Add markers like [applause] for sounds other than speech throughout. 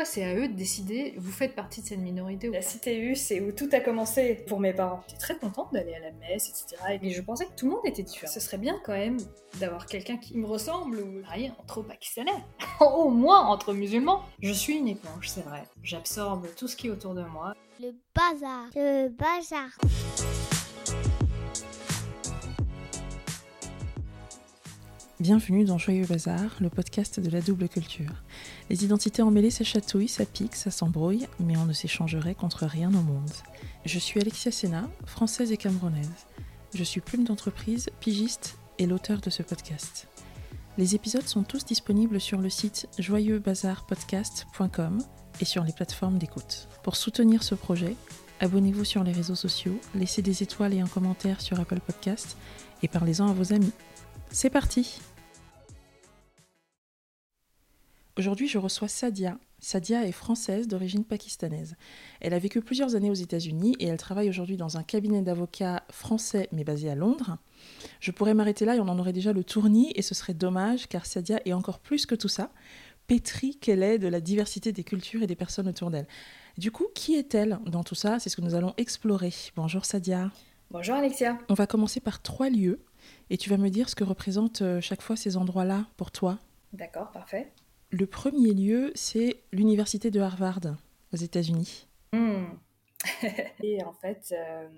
fois, c'est à eux de décider, vous faites partie de cette minorité ou La CTU, c'est où tout a commencé pour mes parents. J'étais très contente d'aller à la messe, etc. Et je pensais que tout le monde était différent. Ce serait bien quand même d'avoir quelqu'un qui me ressemble ou rien entre pakistanais, [laughs] au moins entre musulmans. Je suis une éponge, c'est vrai. J'absorbe tout ce qui est autour de moi. Le bazar. Le bazar. Bienvenue dans Joyeux Bazar, le podcast de la double culture. Les identités emmêlées, ça chatouille, ça pique, ça s'embrouille, mais on ne s'échangerait contre rien au monde. Je suis Alexia Sena, française et camerounaise. Je suis plume d'entreprise, pigiste et l'auteur de ce podcast. Les épisodes sont tous disponibles sur le site joyeuxbazarpodcast.com et sur les plateformes d'écoute. Pour soutenir ce projet, abonnez-vous sur les réseaux sociaux, laissez des étoiles et un commentaire sur Apple Podcast et parlez-en à vos amis. C'est parti Aujourd'hui, je reçois Sadia. Sadia est française d'origine pakistanaise. Elle a vécu plusieurs années aux États-Unis et elle travaille aujourd'hui dans un cabinet d'avocats français mais basé à Londres. Je pourrais m'arrêter là et on en aurait déjà le tournis et ce serait dommage car Sadia est encore plus que tout ça, pétrie qu'elle est de la diversité des cultures et des personnes autour d'elle. Du coup, qui est-elle dans tout ça? C'est ce que nous allons explorer. Bonjour Sadia. Bonjour Alexia. On va commencer par trois lieux et tu vas me dire ce que représentent euh, chaque fois ces endroits-là pour toi. D'accord, parfait. Le premier lieu, c'est l'université de Harvard aux États-Unis. Hmm. [laughs] Et en fait, euh,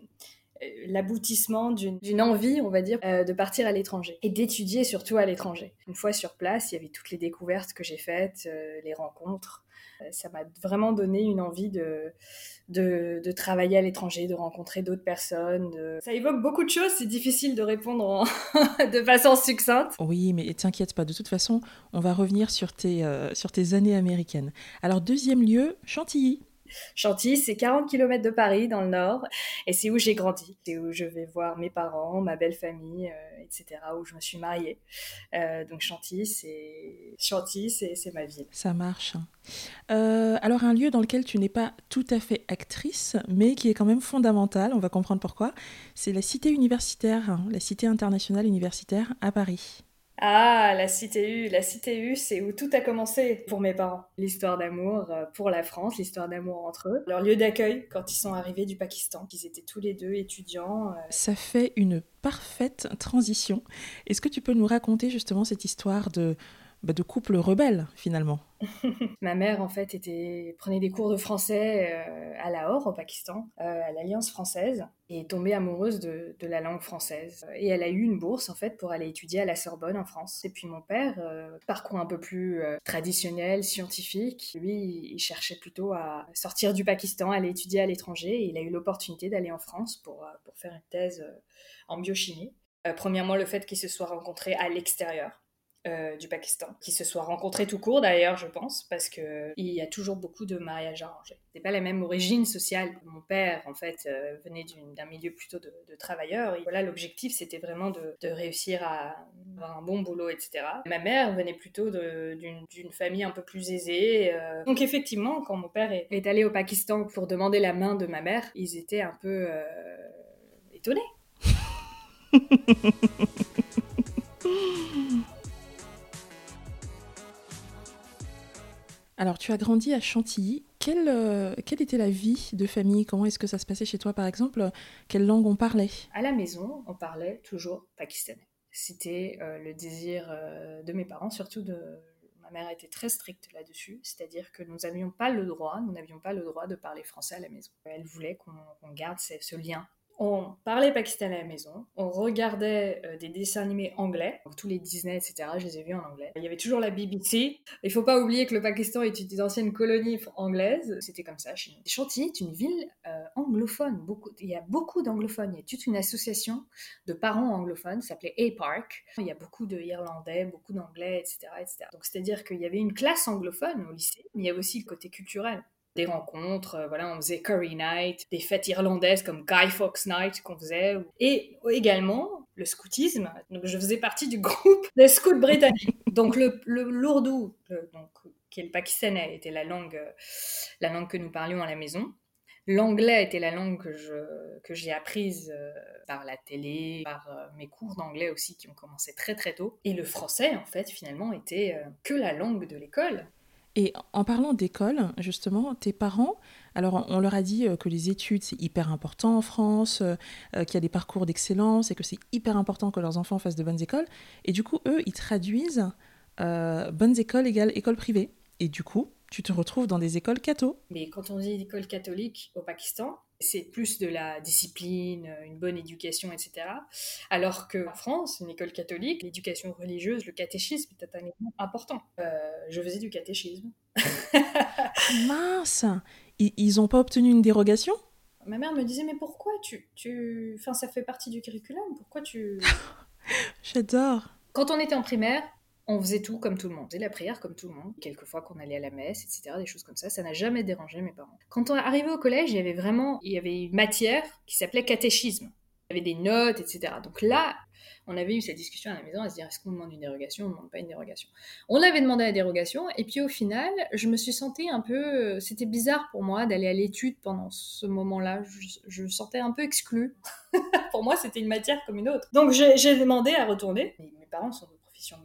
l'aboutissement d'une envie, on va dire, euh, de partir à l'étranger et d'étudier surtout à l'étranger. Une fois sur place, il y avait toutes les découvertes que j'ai faites, euh, les rencontres. Ça m'a vraiment donné une envie de, de, travailler à l'étranger, de rencontrer d'autres personnes. Ça évoque beaucoup de choses, c'est difficile de répondre [laughs] de façon succincte. Oui, mais t'inquiète pas, de toute façon, on va revenir sur tes, euh, sur tes années américaines. Alors, deuxième lieu, Chantilly. Chantilly, c'est 40 km de Paris, dans le nord, et c'est où j'ai grandi. C'est où je vais voir mes parents, ma belle famille, euh, etc., où je me suis mariée. Euh, donc Chantilly, c'est Chantilly, c'est ma ville. Ça marche. Euh, alors un lieu dans lequel tu n'es pas tout à fait actrice, mais qui est quand même fondamental, on va comprendre pourquoi, c'est la cité universitaire, hein, la cité internationale universitaire à Paris. Ah, la CTU, la CTU, c'est où tout a commencé pour mes parents. L'histoire d'amour euh, pour la France, l'histoire d'amour entre eux. Leur lieu d'accueil quand ils sont arrivés du Pakistan. Ils étaient tous les deux étudiants. Euh. Ça fait une parfaite transition. Est-ce que tu peux nous raconter justement cette histoire de bah, de couple rebelle finalement. [laughs] Ma mère en fait prenait des cours de français euh, à Lahore au Pakistan, euh, à l'Alliance française, et est tombée amoureuse de, la langue française. Et elle a eu une bourse en fait pour aller étudier à la Sorbonne en France. Et puis mon père, euh, parcours un peu plus traditionnel, scientifique, lui il cherchait plutôt à sortir du Pakistan, aller étudier à l'étranger. Et il a eu l'opportunité d'aller en France pour, pour faire une thèse en biochimie. premièrement le fait qu'ils se soient rencontrés à l'extérieur euh, du Pakistan, qui se soient rencontrés tout court d'ailleurs, je pense, parce que il y a toujours beaucoup de mariages arrangés. C'est pas la même origine sociale. Mon père, en fait, euh, venait d'un milieu plutôt de, travailleurs. Et voilà, l'objectif, c'était vraiment de, réussir à avoir un bon boulot, etc. Ma mère venait plutôt d'une famille un peu plus aisée. Euh. Donc effectivement, quand mon père est, est, allé au Pakistan pour demander la main de ma mère, ils étaient un peu étonnés. [laughs] Alors, tu as grandi à Chantilly. Quelle, euh, était la vie de famille? Comment est-ce que ça se passait chez toi, par exemple? Quelle langue on parlait? À la maison, on parlait toujours pakistanais. C'était euh, le désir euh, de mes parents, surtout de... Ma mère était très stricte là-dessus, c'est-à-dire que nous n'avions pas le droit, nous n'avions pas le droit de parler français à la maison. Elle voulait qu'on garde ce lien on parlait pakistanais à la maison, on regardait euh, des dessins animés anglais, tous les Disney, etc. Je les ai vus en anglais. Il y avait toujours la BBC. Il faut pas oublier que le Pakistan est une ancienne colonie anglaise. C'était comme ça chez nous. Chantilly est une ville euh, anglophone. Il y a beaucoup d'anglophones. Il y a toute une association de parents anglophones, ça s'appelait A-Park. Il y a beaucoup de Irlandais, beaucoup d'Anglais, etc., etc. Donc c'est-à-dire qu'il y avait une classe anglophone au lycée, mais il y avait aussi le côté culturel des rencontres, euh, voilà, on faisait Curry Night, des fêtes irlandaises comme Guy Fawkes Night qu'on faisait, et également le scoutisme. Donc je faisais partie du [laughs] groupe des scouts britanniques. Donc le, le lourdou, donc, qui est le pakistanais, était la langue, la langue que nous parlions à la maison. L'anglais était la langue que, je, que j'ai apprise euh, par la télé, par euh, mes cours d'anglais aussi qui ont commencé très très tôt. Et le français, en fait, finalement, était que la langue de l'école. Et en parlant d'école, justement, tes parents, alors on leur a dit euh, que les études, c'est hyper important en France, euh, euh, qu'il y a des parcours d'excellence et que c'est hyper important que leurs enfants fassent de bonnes écoles. Et du coup, eux, ils traduisent bonnes écoles égale école privée. Et du coup, tu te retrouves dans des écoles catho. Mais quand on dit école catholique au Pakistan, c'est plus de la discipline, une bonne éducation, etc. Alors qu'en France, une école catholique, l'éducation religieuse, le catéchisme est un élément important. je faisais du catéchisme. [laughs] Mince ils n'ont pas obtenu une dérogation? Ma mère me disait, mais pourquoi tu... tu... Enfin, ça fait partie du curriculum, pourquoi tu... [gasps] J'adore. Quand on était en primaire, on faisait tout comme tout le monde. On faisait la prière comme tout le monde. Quelquefois qu'on allait à la messe, etc. Des choses comme ça. Ça n'a jamais dérangé mes parents. Quand on est arrivé au collège, il y avait vraiment... Il y avait une matière qui s'appelait catéchisme. Il y avait des notes, etc. Donc là, on avait eu cette discussion à la maison à se dire est-ce qu'on demande une dérogation, on ne demande pas une dérogation? On avait demandé la dérogation et puis au final, je me suis sentie un peu, c'était bizarre pour moi d'aller à l'étude pendant ce moment-là. Je, me sentais un peu exclue. [laughs] pour moi, c'était une matière comme une autre. Donc j'ai demandé à retourner. mes parents sont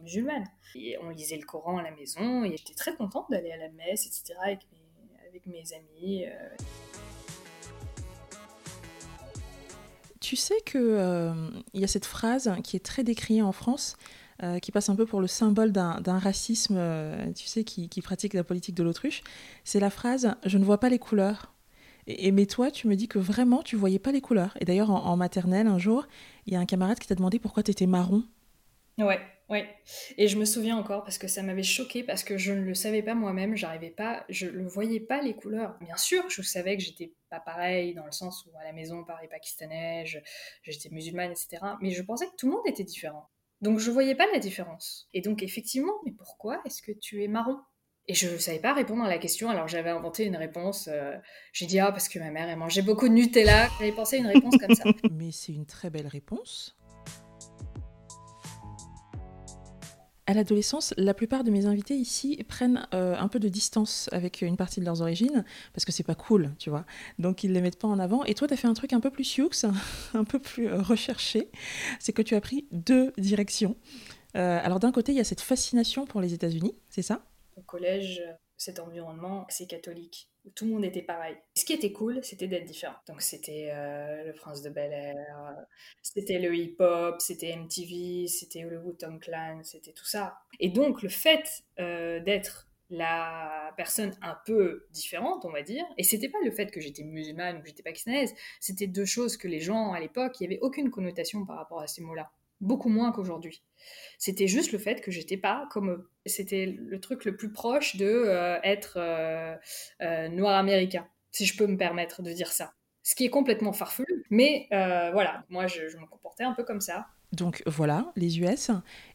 musulmane. Et on lisait le Coran à la maison et j'étais très contente d'aller à la messe, etc. avec mes, amis. Euh. Tu sais qu'il euh, y a cette phrase qui est très décriée en France, euh, qui passe un peu pour le symbole d'un racisme, euh, tu sais, qui, pratique la politique de l'autruche. C'est la phrase Je ne vois pas les couleurs. Et, mais toi, tu me dis que vraiment, tu voyais pas les couleurs. Et d'ailleurs, en, en, maternelle, un jour, il y a un camarade qui t'a demandé pourquoi tu étais marron. Ouais. Oui, et je me souviens encore parce que ça m'avait choqué parce que je ne le savais pas moi-même, j'arrivais pas, je ne voyais pas les couleurs. Bien sûr, je savais que j'étais pas pareil dans le sens où à la maison on parlait pakistanais, j'étais musulmane, etc. Mais je pensais que tout le monde était différent. Donc je voyais pas la différence. Et donc effectivement, mais pourquoi est-ce que tu es marron? Et je ne savais pas répondre à la question, alors j'avais inventé une réponse. Euh, j'ai dit, ah, parce que ma mère, elle mangeait beaucoup de Nutella. J'avais pensé à une réponse comme ça. [laughs] Mais c'est une très belle réponse. À l'adolescence, la plupart de mes invités ici prennent euh, un peu de distance avec une partie de leurs origines, parce que c'est pas cool, tu vois. Donc ils les mettent pas en avant. Et toi, tu as fait un truc un peu plus sioux, [laughs] un peu plus euh, recherché. C'est que tu as pris deux directions. Euh, alors d'un côté, il y a cette fascination pour les États-Unis, c'est ça? Au collège, cet environnement assez catholique où tout le monde était pareil. Ce qui était cool, c'était d'être différent. Donc c'était euh, le Prince de Bel Air, c'était le hip-hop, c'était MTV, c'était le Wu-Tang Clan, c'était tout ça. Et donc le fait euh, d'être la personne un peu différente, on va dire. Et c'était pas le fait que j'étais musulmane ou que j'étais pakistanaise, c'était deux choses que les gens à l'époque, il y avait aucune connotation par rapport à ces mots-là beaucoup moins qu'aujourd'hui. C'était juste le fait que j'étais pas comme eux. C'était le truc le plus proche de euh, être euh, euh, noir américain, si je peux me permettre de dire ça. Ce qui est complètement farfelu, mais voilà, moi je, me comportais un peu comme ça. Donc voilà, les US.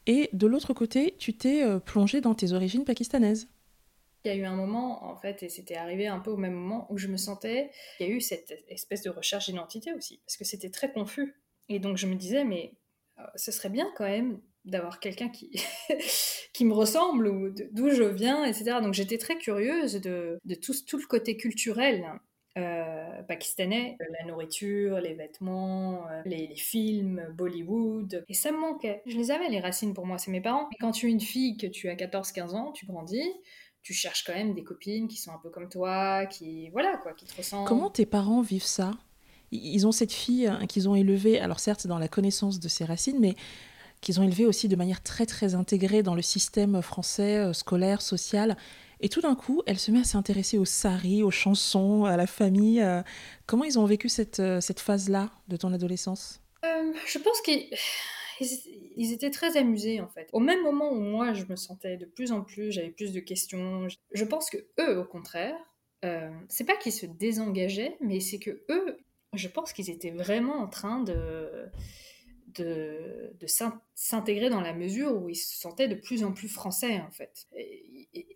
Et de l'autre côté, tu t'es plongé dans tes origines pakistanaises. Il y a eu un moment, en fait, et c'était arrivé un peu au même moment, où je me sentais, il y a eu cette espèce de recherche d'identité aussi, parce que c'était très confus. Et donc je me disais, mais ce serait bien quand même d'avoir quelqu'un qui, [laughs] qui me ressemble ou d'où je viens, etc. Donc j'étais très curieuse de, de tout, tout, le côté culturel euh, pakistanais, la nourriture, les vêtements, euh, les, les, films, Bollywood. Et ça me manquait. Je les avais, les racines pour moi, c'est mes parents. Et quand tu es une fille, que tu as 14-15 ans, tu grandis, tu cherches quand même des copines qui sont un peu comme toi, qui, voilà, quoi, qui te ressemblent. Comment tes parents vivent ça? Ils ont cette fille hein, qu'ils ont élevée, alors certes dans la connaissance de ses racines, mais qu'ils ont élevée aussi de manière très très intégrée dans le système français, euh, scolaire, social. Et tout d'un coup, elle se met à s'intéresser aux saris, aux chansons, à la famille. Euh. Comment ils ont vécu cette, euh, cette phase-là de ton adolescence? Je pense qu'ils étaient très amusés en fait. Au même moment où moi je me sentais de plus en plus, j'avais plus de questions, je pense que eux au contraire, c'est pas qu'ils se désengageaient, mais c'est que eux, je pense qu'ils étaient vraiment en train de, de, s'intégrer dans la mesure où ils se sentaient de plus en plus français, en fait.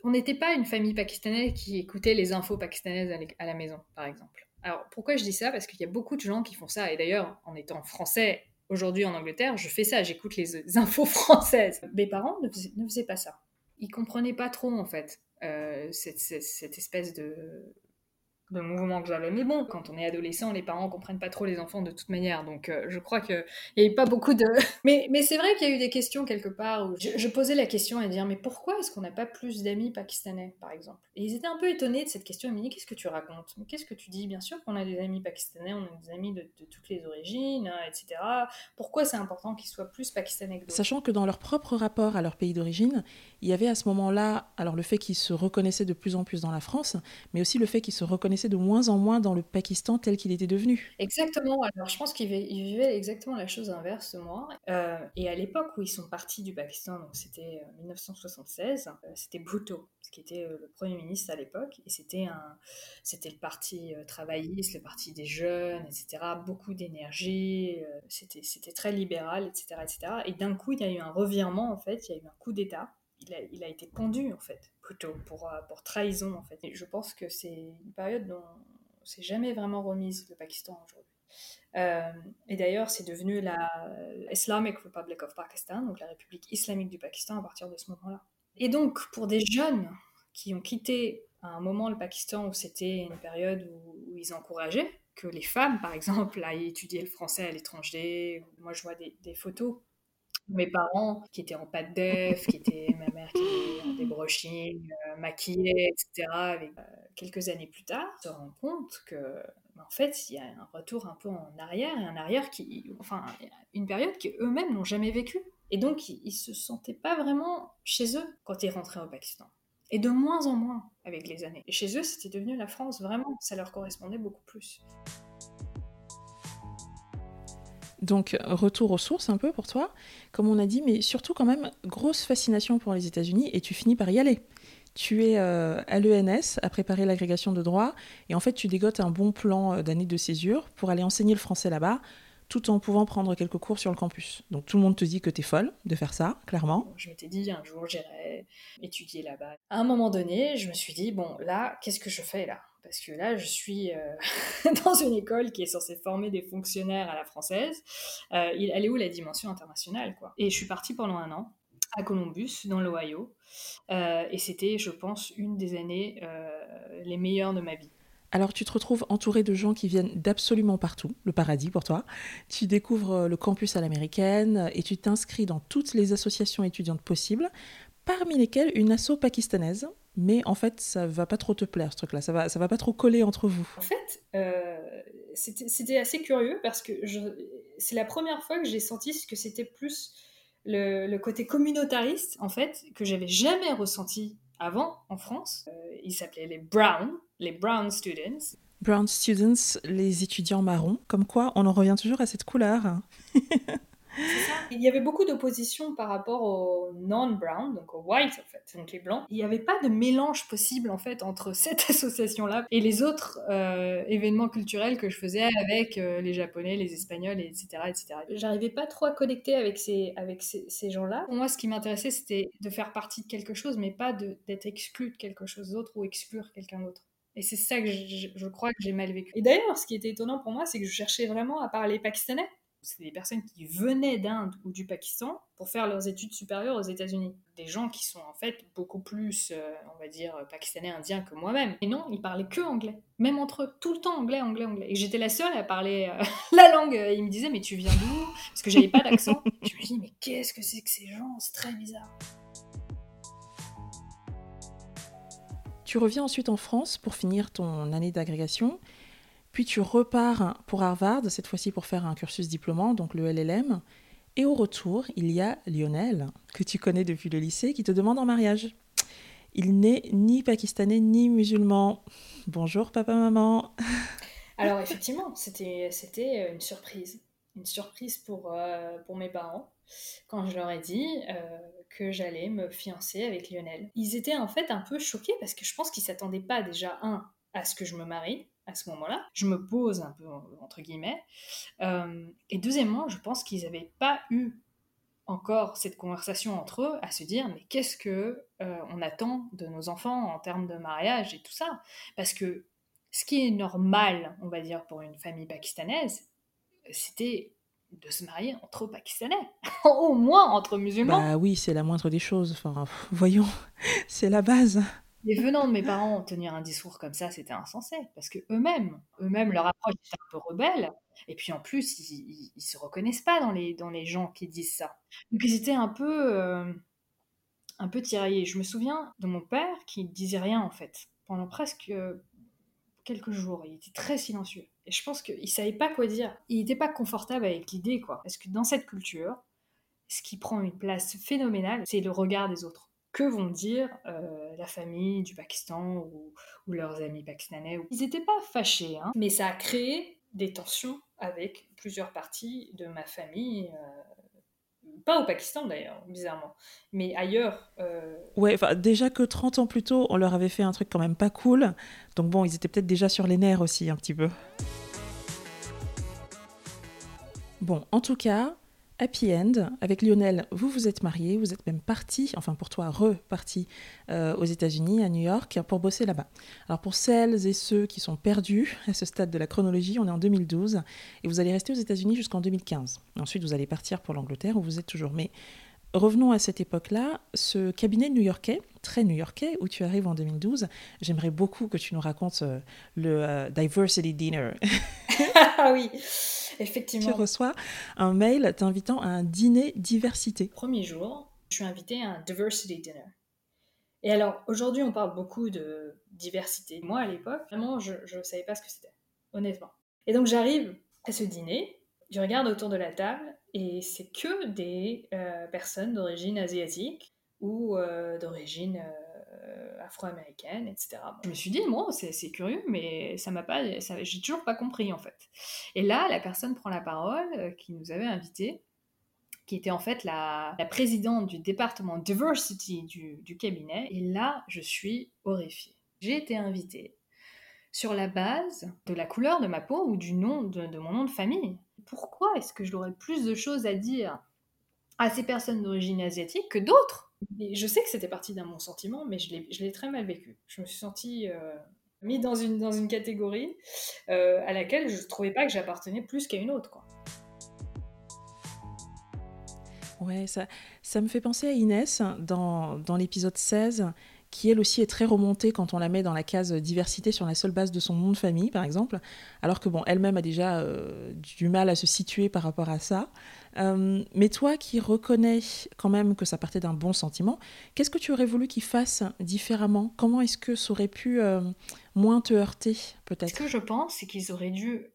on n'était pas une famille pakistanaise qui écoutait les infos pakistanaises à la maison, par exemple. Alors, pourquoi je dis ça? Parce qu'il y a beaucoup de gens qui font ça. Et d'ailleurs, en étant français aujourd'hui en Angleterre, je fais ça, j'écoute les [laughs] infos françaises. Mes parents ne faisaient, pas ça. Ils comprenaient pas trop, en fait, euh, cette, espèce de de mouvement que j'avais. Mais bon, quand on est adolescent, les parents comprennent pas trop les enfants de toute manière. Donc euh, je crois qu'il n'y a eu pas beaucoup de... [laughs] mais, mais c'est vrai qu'il y a eu des questions quelque part où je, posais la question à dire mais pourquoi est-ce qu'on n'a pas plus d'amis pakistanais, par exemple? Et ils étaient un peu étonnés de cette question. Ils me disaient qu'est-ce que tu racontes? Qu'est-ce que tu dis? Bien sûr qu'on a des amis pakistanais, on a des amis de, toutes les origines, hein, etc. Pourquoi c'est important qu'ils soient plus pakistanais que Sachant que dans leur propre rapport à leur pays d'origine, il y avait à ce moment-là, alors le fait qu'ils se reconnaissaient de plus en plus dans la France, mais aussi le fait qu'ils se reconnaissaient de moins en moins dans le Pakistan tel qu'il était devenu. Exactement. Alors je pense qu'ils vivaient exactement la chose inverse moi. Euh, et à l'époque où ils sont partis du Pakistan, donc c'était 1976, euh, euh, c'était Bhutto, qui était le premier ministre à l'époque, et c'était un, c'était le parti travailliste, le parti des jeunes, etc. Beaucoup d'énergie, c'était, c'était très libéral, etc., etc. Et d'un coup, il y a eu un revirement en fait, il y a eu un coup d'État il a, été pendu en fait, plutôt pour, euh, trahison en fait. Je pense que c'est une période dont on s'est jamais vraiment remise le Pakistan aujourd'hui. Euh, et d'ailleurs, c'est devenu la Islamic Republic of Pakistan, donc la République islamique du Pakistan à partir de ce moment-là. Et donc, pour des jeunes qui ont quitté à un moment le Pakistan où c'était une période où, ils encourageaient que les femmes, par exemple, aillent étudier le français à l'étranger. Moi, je vois des, des photos mes parents qui étaient en pâte qui étaient des brochines, euh, maquillée, etc. Avec, quelques années plus tard, se rend compte que bah, en fait, il y a un retour un peu en arrière, un arrière qui, enfin, une période qu'eux-mêmes n'ont jamais vécue. Et donc, ils, ne se sentaient pas vraiment chez eux quand ils rentraient au Pakistan. Et de moins en moins avec les années. Et chez eux, c'était devenu la France, vraiment, ça leur correspondait beaucoup plus. Donc, retour aux sources un peu pour toi, comme on a dit, mais surtout quand même, grosse fascination pour les États-Unis et tu finis par y aller. Tu es euh, à l'ENS à préparer l'agrégation de droit et en fait, tu dégotes un bon plan euh, d'année de césure pour aller enseigner le français là-bas tout en pouvant prendre quelques cours sur le campus. Donc tout le monde te dit que tu es folle de faire ça, clairement. Je m'étais dit un jour j'irai étudier là-bas. À un moment donné, je me suis dit bon là, qu'est-ce que je fais là? Parce que là, je suis euh, [laughs] dans une école qui est censée former des fonctionnaires à la française. Euh, elle est où la dimension internationale, quoi? Et je suis partie pendant un an à Columbus, dans l'Ohio. Euh, et c'était, je pense, une des années les meilleures de ma vie. Alors tu te retrouves entouré de gens qui viennent d'absolument partout, le paradis pour toi. Tu découvres le campus à l'américaine et tu t'inscris dans toutes les associations étudiantes possibles, parmi lesquelles une asso pakistanaise mais en fait, ça va pas trop te plaire, ce truc-là. Ça va, ça va pas trop coller entre vous. En fait, euh, c'était assez curieux parce que c'est la première fois que j'ai senti que c'était plus le, côté communautariste, en fait, que j'avais jamais ressenti avant en France. Euh, ils s'appelaient les Brown, les Brown Students. Brown Students, les étudiants marrons. Comme quoi, on en revient toujours à cette couleur. [laughs] Il y avait beaucoup d'opposition par rapport aux non-brown, donc aux white en fait, donc les blancs. Il n'y avait pas de mélange possible en fait entre [laughs] cette association-là et les autres euh, événements culturels que je faisais avec euh, les japonais, les espagnols, etc. etc. J'arrivais pas trop à connecter avec ces, avec ces, ces gens-là. Pour moi, ce qui m'intéressait, c'était de faire partie de quelque chose, mais pas d'être exclu de quelque chose d'autre ou exclure quelqu'un d'autre. Et c'est ça que je, je crois que j'ai mal vécu. Et d'ailleurs, ce qui était étonnant pour moi, c'est que je cherchais vraiment à parler pakistanais c'est des personnes qui venaient d'Inde ou du Pakistan pour faire leurs études supérieures aux États-Unis. Des gens qui sont en fait beaucoup plus, euh, on va dire, pakistanais, indiens que moi-même. Et non, ils parlaient que anglais. Même entre eux, tout le temps anglais, anglais, anglais. Et j'étais la seule à parler euh, [laughs] la langue. Ils me disaient, mais tu viens d'où? Parce que j'avais pas d'accent. [laughs] Je me dis, mais qu'est-ce que c'est que ces gens? C'est très bizarre. Tu reviens ensuite en France pour finir ton année d'agrégation. Puis tu repars pour Harvard, cette fois-ci pour faire un cursus diplômant, donc le LLM. Et au retour, il y a Lionel, que tu connais depuis le lycée, qui te demande en mariage. Il n'est ni pakistanais ni musulman. Bonjour papa, maman. [laughs] Alors effectivement, c'était, une surprise. Une surprise pour, euh, pour mes parents quand je leur ai dit euh, que j'allais me fiancer avec Lionel. Ils étaient en fait un peu choqués parce que je pense qu'ils s'attendaient pas déjà, un, à ce que je me marie, à ce moment-là. Je me pose un peu, entre guillemets. Euh, et deuxièmement, je pense qu'ils n'avaient pas eu encore cette conversation entre eux à se dire mais qu'est-ce que euh, on attend de nos enfants en termes de mariage et tout ça? Parce que ce qui est normal on va dire pour une famille pakistanaise c'était de se marier entre pakistanais [laughs] au moins entre musulmans bah oui c'est la moindre des choses enfin voyons [laughs] c'est la base Mais venant de mes parents, tenir un discours comme ça, c'était insensé, parce que eux-mêmes, eux-mêmes, leur approche était un peu rebelle, et puis en plus, ils, ils, se reconnaissent pas dans les, dans les gens qui disent ça. Donc ils étaient un peu, euh, un peu tiraillés. Je me souviens de mon père qui disait rien en fait pendant presque euh, quelques jours. Il était très silencieux. Et je pense qu'il savait pas quoi dire. Il n'était pas confortable avec l'idée, quoi. Parce que dans cette culture, ce qui prend une place phénoménale, c'est le regard des autres. Que vont dire euh, la famille du Pakistan ou, leurs amis pakistanais Ils n'étaient pas fâchés, hein, mais ça a créé des tensions avec plusieurs parties de ma famille. Euh, pas au Pakistan d'ailleurs, bizarrement, mais ailleurs. Euh... Ouais, déjà que 30 ans plus tôt, on leur avait fait un truc quand même pas cool. Donc bon, ils étaient peut-être déjà sur les nerfs aussi, un petit peu. Bon, en tout cas, happy end. Avec Lionel, vous vous êtes mariés, vous êtes même parti, enfin pour toi, reparti euh, aux États-Unis, à New York, pour bosser là-bas. Alors pour celles et ceux qui sont perdus à ce stade de la chronologie, on est en 2012 et vous allez rester aux États-Unis jusqu'en 2015. Ensuite, vous allez partir pour l'Angleterre où vous êtes toujours. Mais revenons à cette époque-là. Ce cabinet new-yorkais, très new-yorkais, où tu arrives en 2012, j'aimerais beaucoup que tu nous racontes euh, le euh, Diversity Dinner. [laughs] ah oui Effectivement. Tu reçois un mail t'invitant à un dîner diversité. Premier jour, je suis invitée à un diversity dinner. Et alors, aujourd'hui, on parle beaucoup de diversité. Moi, à l'époque, vraiment, je ne savais pas ce que c'était, honnêtement. Et donc, j'arrive à ce dîner, je regarde autour de la table, et c'est que des euh, personnes d'origine asiatique ou euh, d'origine euh, afro-américaine, etc. Je me suis dit, moi, c'est curieux, mais ça m'a pas, j'ai toujours pas compris en fait. Et là, la personne prend la parole qui nous avait invités, qui était en fait la, présidente du département diversity du, cabinet. Et là, je suis horrifiée. J'ai été invitée sur la base de la couleur de ma peau ou du nom de mon nom de famille. Pourquoi est-ce que j'aurais plus de choses à dire à ces personnes d'origine asiatique que d'autres? Je sais que c'était parti d'un bon sentiment, mais je l'ai très mal vécu. Je me suis sentie euh, mise dans une, dans une catégorie euh, à laquelle je ne trouvais pas que j'appartenais plus qu'à une autre. Quoi. Ouais, ça, ça me fait penser à Inès dans, dans l'épisode 16 qui elle aussi est très remontée quand on la met dans la case diversité sur la seule base de son nom de famille, par exemple, alors que bon, elle-même a déjà euh, du mal à se situer par rapport à ça. Euh, mais toi qui reconnais quand même que ça partait d'un bon sentiment, qu'est-ce que tu aurais voulu qu'il fasse différemment? Comment est-ce que ça aurait pu euh, moins te heurter, peut-être? Ce que je pense, c'est qu'ils auraient dû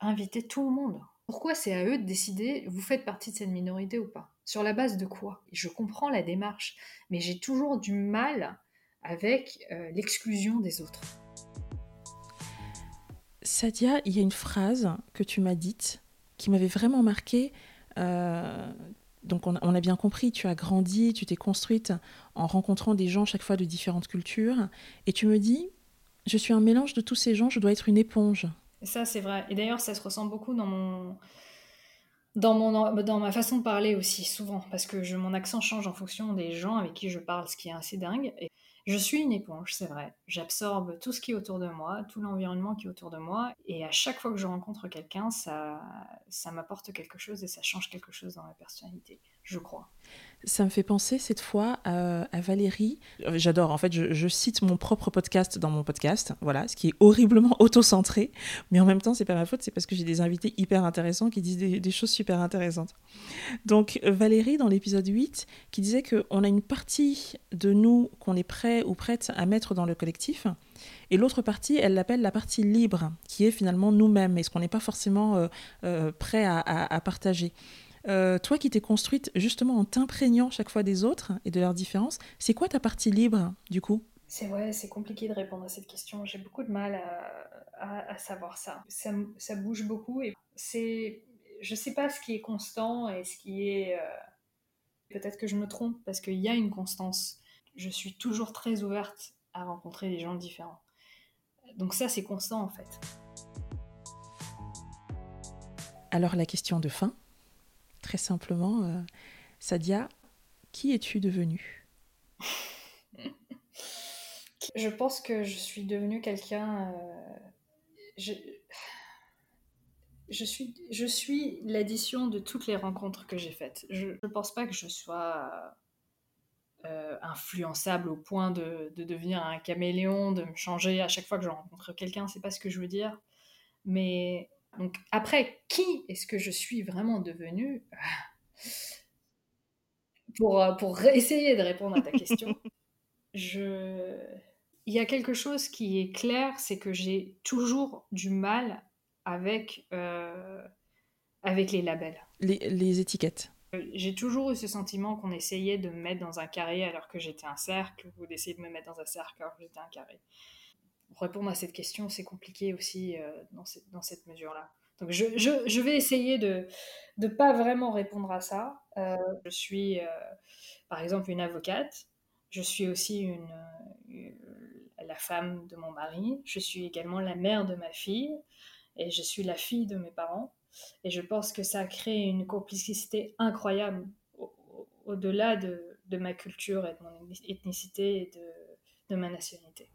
inviter tout le monde. Pourquoi c'est à eux de décider, vous faites partie de cette minorité ou pas? Sur la base de quoi? Je comprends la démarche, mais j'ai toujours du mal avec euh, l'exclusion des autres. Sadia, il y a une phrase que tu m'as dite qui m'avait vraiment marquée. Euh, donc on, a bien compris, tu as grandi, tu t'es construite en rencontrant des gens chaque fois de différentes cultures, et tu me dis, je suis un mélange de tous ces gens, je dois être une éponge. ça c'est vrai, et d'ailleurs ça se ressent beaucoup dans mon, dans, mon, dans ma façon de parler aussi, souvent, parce que je, mon accent change en fonction des gens avec qui je parle, ce qui est assez dingue. Et je suis une éponge, c'est vrai. J'absorbe tout ce qui est autour de moi, tout l'environnement qui est autour de moi, et à chaque fois que je rencontre quelqu'un, ça, ça m'apporte quelque chose et ça change quelque chose dans ma personnalité, je crois. Ça me fait penser cette fois à, Valérie. Euh, j'adore, en fait, je, cite mon propre podcast dans mon podcast, voilà, ce qui est horriblement auto-centré, mais en même temps, c'est pas ma faute, c'est parce que j'ai des invités hyper intéressants qui disent des, choses super intéressantes. Donc, Valérie, dans l'épisode 8, qui disait qu'on a une partie de nous qu'on est prêt ou prête à mettre dans le collectif, et l'autre partie, elle l'appelle la partie libre, qui est finalement nous-mêmes et ce qu'on n'est pas forcément euh, euh, prêt à partager. Euh, toi qui t'es construite justement en t'imprégnant chaque fois des autres et de leurs différences, c'est quoi ta partie libre du coup? C'est ouais, c'est compliqué de répondre à cette question. J'ai beaucoup de mal à, savoir ça. ça. bouge beaucoup et c'est, je sais pas ce qui est constant et ce qui est. Euh, peut-être que je me trompe parce qu'il y a une constance. Je suis toujours très ouverte à rencontrer des gens différents. Donc ça, c'est constant en fait. Alors la question de fin, très simplement, euh, Sadia, qui es-tu devenue? [laughs] Je pense que je suis devenue quelqu'un. Euh, je, suis, l'addition de toutes les rencontres que j'ai faites. Je ne pense pas que je sois euh, influençable au point de, devenir un caméléon, de me changer à chaque fois que je rencontre quelqu'un, c'est pas ce que je veux dire. Mais donc après, qui est-ce que je suis vraiment devenue pour, euh, pour essayer de répondre à ta question, [laughs] je... il y a quelque chose qui est clair, c'est que j'ai toujours du mal avec, euh, avec les labels. Les, les étiquettes. Euh, j'ai toujours eu ce sentiment qu'on essayait de me mettre dans un carré alors que j'étais un cercle, ou d'essayer de me mettre dans un cercle alors que j'étais un carré. Répondre à cette question, c'est compliqué aussi dans, cette, dans cette mesure-là. Donc je, vais essayer de ne pas vraiment répondre à ça. Euh, je suis, euh, par exemple, une avocate. Je suis aussi la femme de mon mari. Je suis également la mère de ma fille. Et je suis la fille de mes parents. Et je pense que ça crée une complicité incroyable au-delà de, ma culture et de mon ethnicité et de ma nationalité.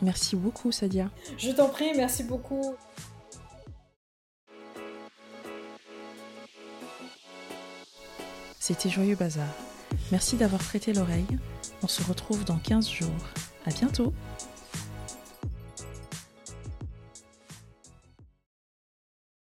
Merci beaucoup, Sadia. Je t'en prie, merci beaucoup. C'était Joyeux Bazar. Merci d'avoir prêté l'oreille. On se retrouve dans 15 jours. À bientôt!